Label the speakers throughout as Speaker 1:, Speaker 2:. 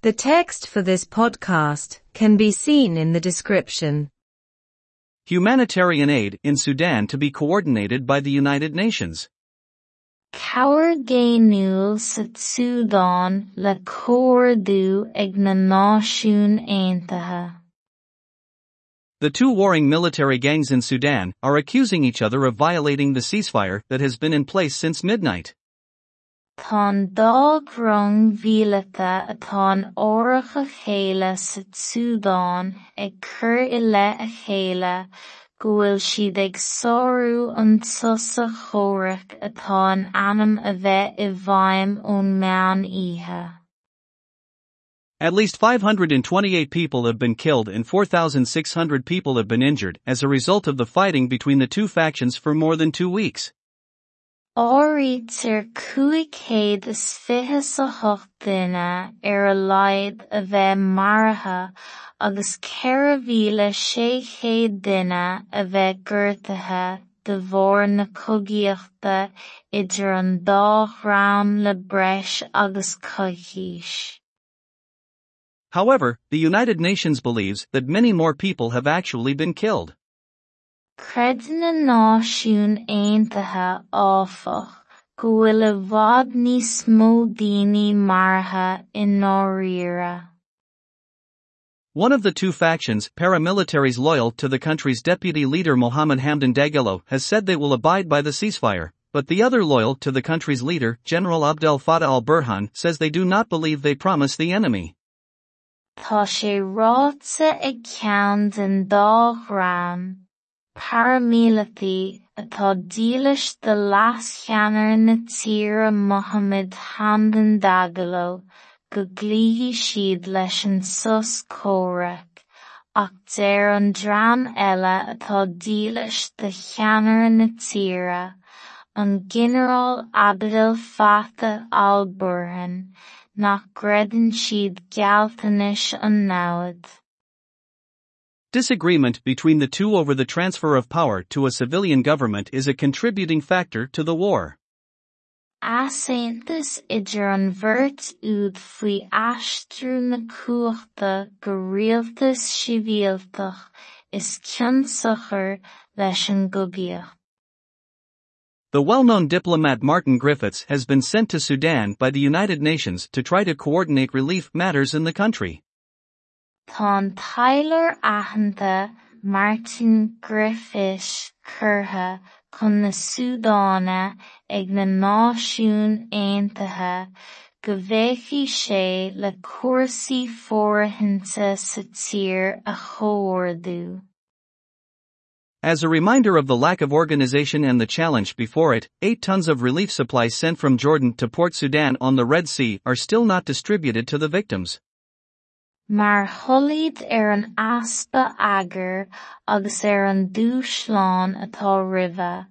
Speaker 1: The text for this podcast can be seen in the description.
Speaker 2: Humanitarian aid in Sudan to be coordinated by the United Nations.
Speaker 3: Cabhair géiniúil Súdán le comhardú ag na
Speaker 2: The two warring military gangs in Sudan are accusing each other of violating the ceasefire that has been in place since midnight.
Speaker 3: A cur tusa.
Speaker 2: At least 528 people have been killed and 4,600 people have been injured as a result of the fighting between the two factions for more than two weeks.
Speaker 3: Áirítear cúig céad is fiche sa hocht duine ar a laghad a agus ceithre mhíle sé chéad duine a bheith gortaithe de na cogaíochta idir an dá le breis agus coicís.
Speaker 2: However, the United Nations believes that many more people have actually been killed.
Speaker 3: Creideann na Náisiún Aontaithe áfach go bhfuil i bhfad níos mó daoine maraithe i ndáiríre.
Speaker 2: One of the two factions, paramilitaries loyal to the country's deputy leader Mohamed Hamdan Dagalo, has said they will abide by the ceasefire, but the other loyal to the country's leader, General Abdel Fattah al-Burhan, says they do not believe they promise the enemy.
Speaker 3: Tá sé ráite ag ceann den dá paramilitaí atá dílis de lasceannair na tíre Mohamed Hamdan Dagalo go gclúigfí siad leis an sos comhaireach ach deir an dream eile atá dílis de cheannair na tíre an ginearál Abdel Fattah al-Burhan nach greideann siad gealltanis an namhad.
Speaker 2: Disagreement between the two over the transfer of power to a civilian government is a contributing factor to the war.
Speaker 3: Asaontas idir an bheirt úd faoi na cumhachta go rialtas shibhialtach is cionsachar leis an gcogaíocht.
Speaker 2: The well-known diplomat Martin Griffiths has been sent to Sudan by the United Nations to try to coordinate relief matters in the country.
Speaker 3: Tá Tyler aitheanta Martin Griffiths curtha chun na Súdáine ag na Náisiún Aontaithe go bhféadfaí sé le cúrsaí forbarthainte sa tír a chomhardú.
Speaker 2: As a reminder of the lack of organization and the challenge before it, 8 tons of relief supplies sent from Jordan to Port Sudan on the Red Sea are still not distributed to the victims.
Speaker 3: Mar shoilligh ar an easpa eagar agus ar an dúshlán atá roimhe,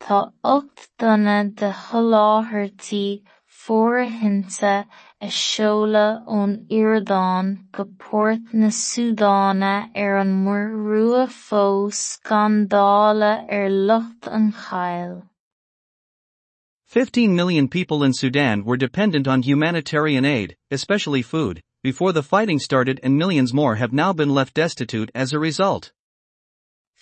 Speaker 3: tá ocht duine de sholáthirtí forbarthainte a seoladh ón Iordáin go Port na Súdáine ar an mhuir fós scandála ar lucht an Chailл.
Speaker 2: 15 million people in Sudan were dependent on humanitarian aid, especially food, before the fighting started and millions more have now been left destitute as a result.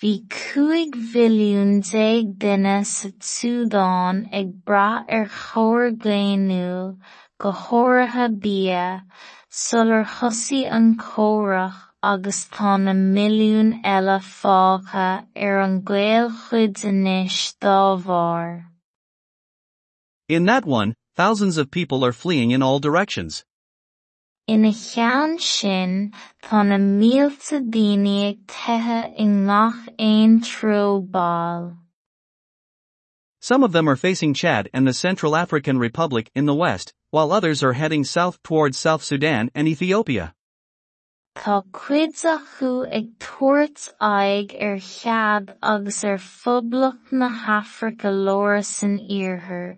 Speaker 3: Bhí cúig mhilliún déag duine sa Súdán ag brath ar er chomhair géiniúil go háirithe bia, sular thosaigh an comhaireach agus tá na milliún eile fágtha ar er an gcéil chuid anois dá.
Speaker 2: In that one, thousands of people are fleeing in all directions.
Speaker 3: Daoine ag
Speaker 2: Some of them are facing Chad and the Central African Republic in the west, while others are heading south towards South Sudan and Ethiopia.
Speaker 3: Tá cuid acu ag tuairt aghaidh ar chead agus ar phoblacht na Hafraice leora san iarthar,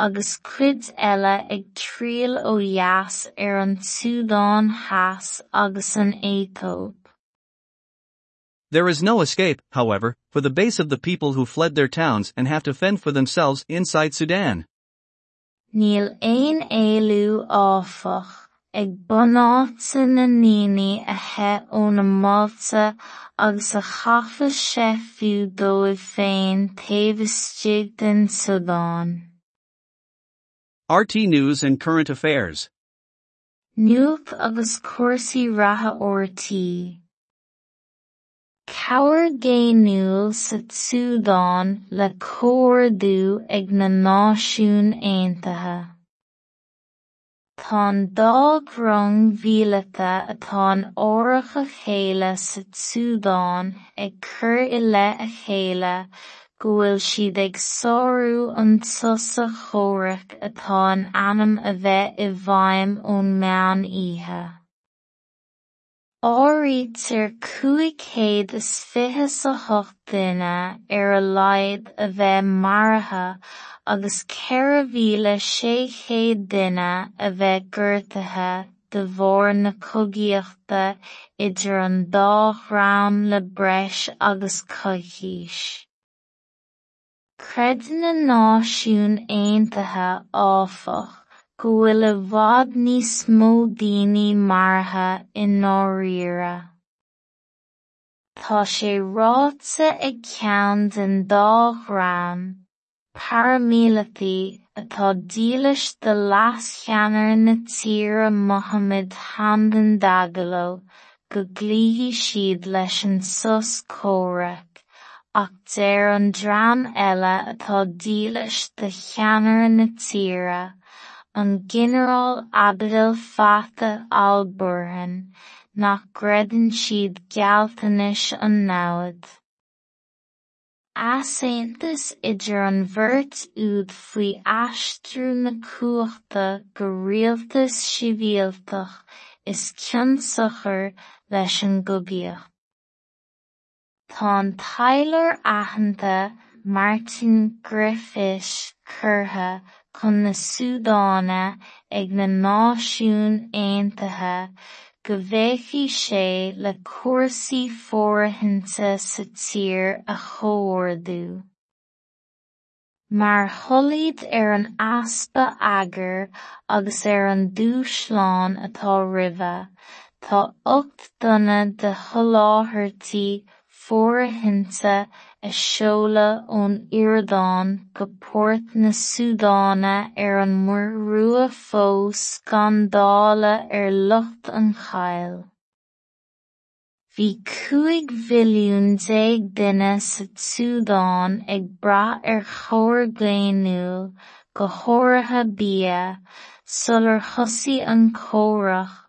Speaker 3: agus cuid eile ag triail ó dheas ar an Súdán theas agus an Éitóp.
Speaker 2: There is no escape, however, for the base of the people who fled their towns and have to fend for themselves inside Sudan.
Speaker 3: Níl aon éilú áfach ag bunáta na ndaoine a heith ó na Máilte agus a chafadh sé fiú dóibh féin taobh istigh den Súdán.
Speaker 2: RTÉ News and Current Affairs.
Speaker 3: Nuacht agus cuasaí ratha ortaí. Cabhair géanúil sa Súdán le comhardú ag na Náisiún Aontaithe. Tá dá grong mhíleata atá an áireach a chéile sa Súdán ag cur i a chéile go bhfuil siad ag sárú an tusa chomhaireach atá in ainm a bheith i bhfeidhm ón meán oíche. Áirítear cúig céad is fiche sa ar a a agus ceithre mhíle sé chéad duine a bheith gortaithe de bharr na cogaíochta idir an dá ghrean le breis agus coithís. Creideann na Náisiún Aontaithe áfach go bhfuil i bhfad níos mó daoine maraithe i ndáiríre. Tá sé ráite ag ceann den dá ghrean, pairmíleataí atá dílis de lasceannair na tíre Mohamed Hamdan Dagalo go gclúigfí siad leis an sos comhaireach, ach deir an dream eile atá dílis de cheannair na tíre an ginearál Abdel Fattah al-Burhan nach greideann siad gealltanis an. Asaontas idir an bheirt úd faoi aistriú na cumhachta go rialtas is cionnsochar leis an gcogaíocht. Tá an aitheanta Martin Griffiths curtha chun na Súdáine ag na Náisiún Aontaithe bhféadfaí sé le cúrsaí foirithinte sa a chomhardú. Mar sholáid ar er an easpa agair agus ar an dúshlán atá roimhe, tá ocht duine de a seoladh ón Iordáin go Port na Súdáine ar an fós scandála ar er lucht an Chailл. Bhí cúig mhilliún déag duine sa Súdán ag brath er ar géanúil go háirithe bia sular thosaigh an comhaireach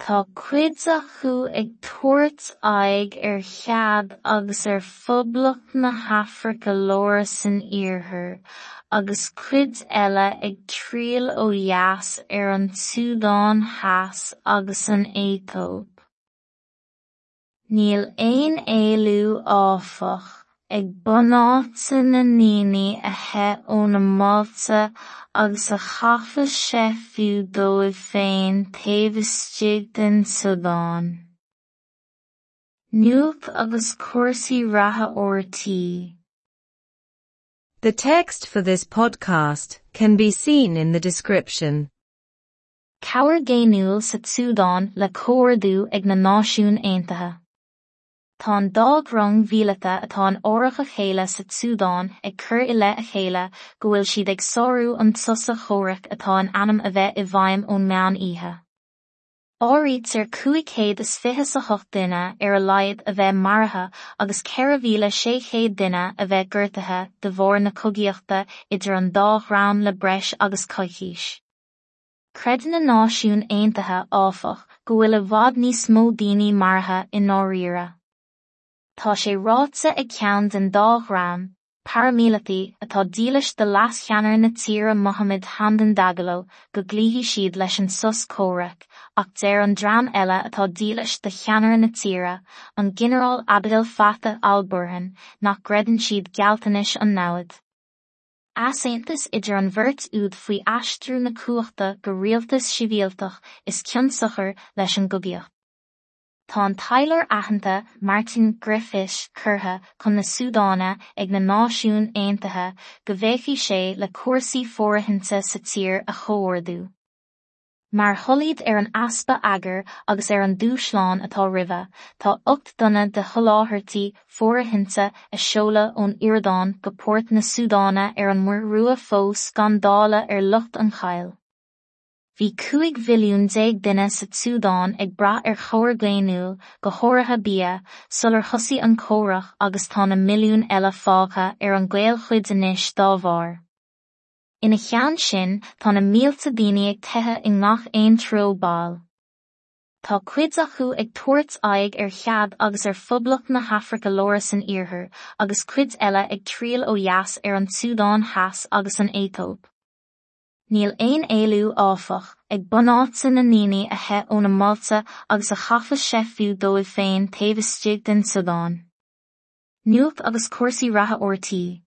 Speaker 3: Tá cuid acu ag tabhairt aghaidh ar chead agus ar phoblacht na hAfraca leora san iarthar agus cuid eile ag triail ó dheas ar an Súdán theas agus an Éitóip. Níl aon éilliú áfach ag bunáta na ndaoine a heith ó na Máilte agus a chafadh sé fiú dóibh féin taobh istigh den Súdán. Nuacht agus cuasaí ratha ortaí.
Speaker 1: The text for this podcast can be seen in the description.
Speaker 3: Cabhair géanúil sa Súdán le comhardú ag na Náisiún. Tá an dá rang mhíleata atá an áireach a chéile sa Súdán ag cur i le a chéile go bhfuil siad ag sárú an tusa chomhaireach atá in ainm a bheith i bhfeidhm ón meán oíche. Áirítear cúig céad is fiche sa hocht duine ar a laghad a bheith maraithe agus ceithre mhíle sé chéad duine a bheith gortaithe de bharr na cogaíochta idir an dá ghrean le breis agus coithís. Creideann na Náisiún Aontaithe áfach go bhfuil a bhfad níos mó daoine maraithe i ndáiríre. Tá sé ráite ag ceann den dá ghrean pairmíleataí atá dílis de lasceannair na tíre Mohammed Hamdan Dagalo go gclúigfí siad leis an sos comhaireach ach deir an dream eile atá dílis de cheannair na tíre an ginearál Abdel Fattah al-Burhan nach greideann siad gealltanis an namhad. asaontas idir an bhirt úd faoi aistriú na cuachta go rialtas sibhialtach is cionsochar leis an gogiocht. Tá an Tyler ahananta Martin Griffiths curtha chun na Súdána ag na náisiún Aontaithe go bhféichí sé le cuasaí fórthainte sa tír a chomhordú. Mar thoilíd ar an aspa agar agus ar an dúsláán atá roimhe, tá ocht duine de sholáthirtí fuarthaithe a seoladh ón Iordáin go Port na Súdána ar an muir rua fós scandála ar lucht an chail. Bhí cuaig mhilliún déag duine sa Súdáin ag brath ar chomhair géanúil go háirithe bia sular thosaí an cóireach agus tá na milliún eile fágtha ar an ghaol chuid inis dá bharr. Ina cheann sin tá na mílta daoine ag tuthe i ngach aon tróbáil. Tá cuid acu ag tuairt aig ar chead agus ar phoblach na Hafraice leora san iarthar agus cuid eile ag tríal ó dheas ar an Súdáin theas agus an Étóp. Níl aon éilú áfach ag bunáit san na níine a the ó na Malta agus a chafa sefiú dóibh féin taobh stiag den Súdáin. Nuacht agus cuasaí ratha ortaí.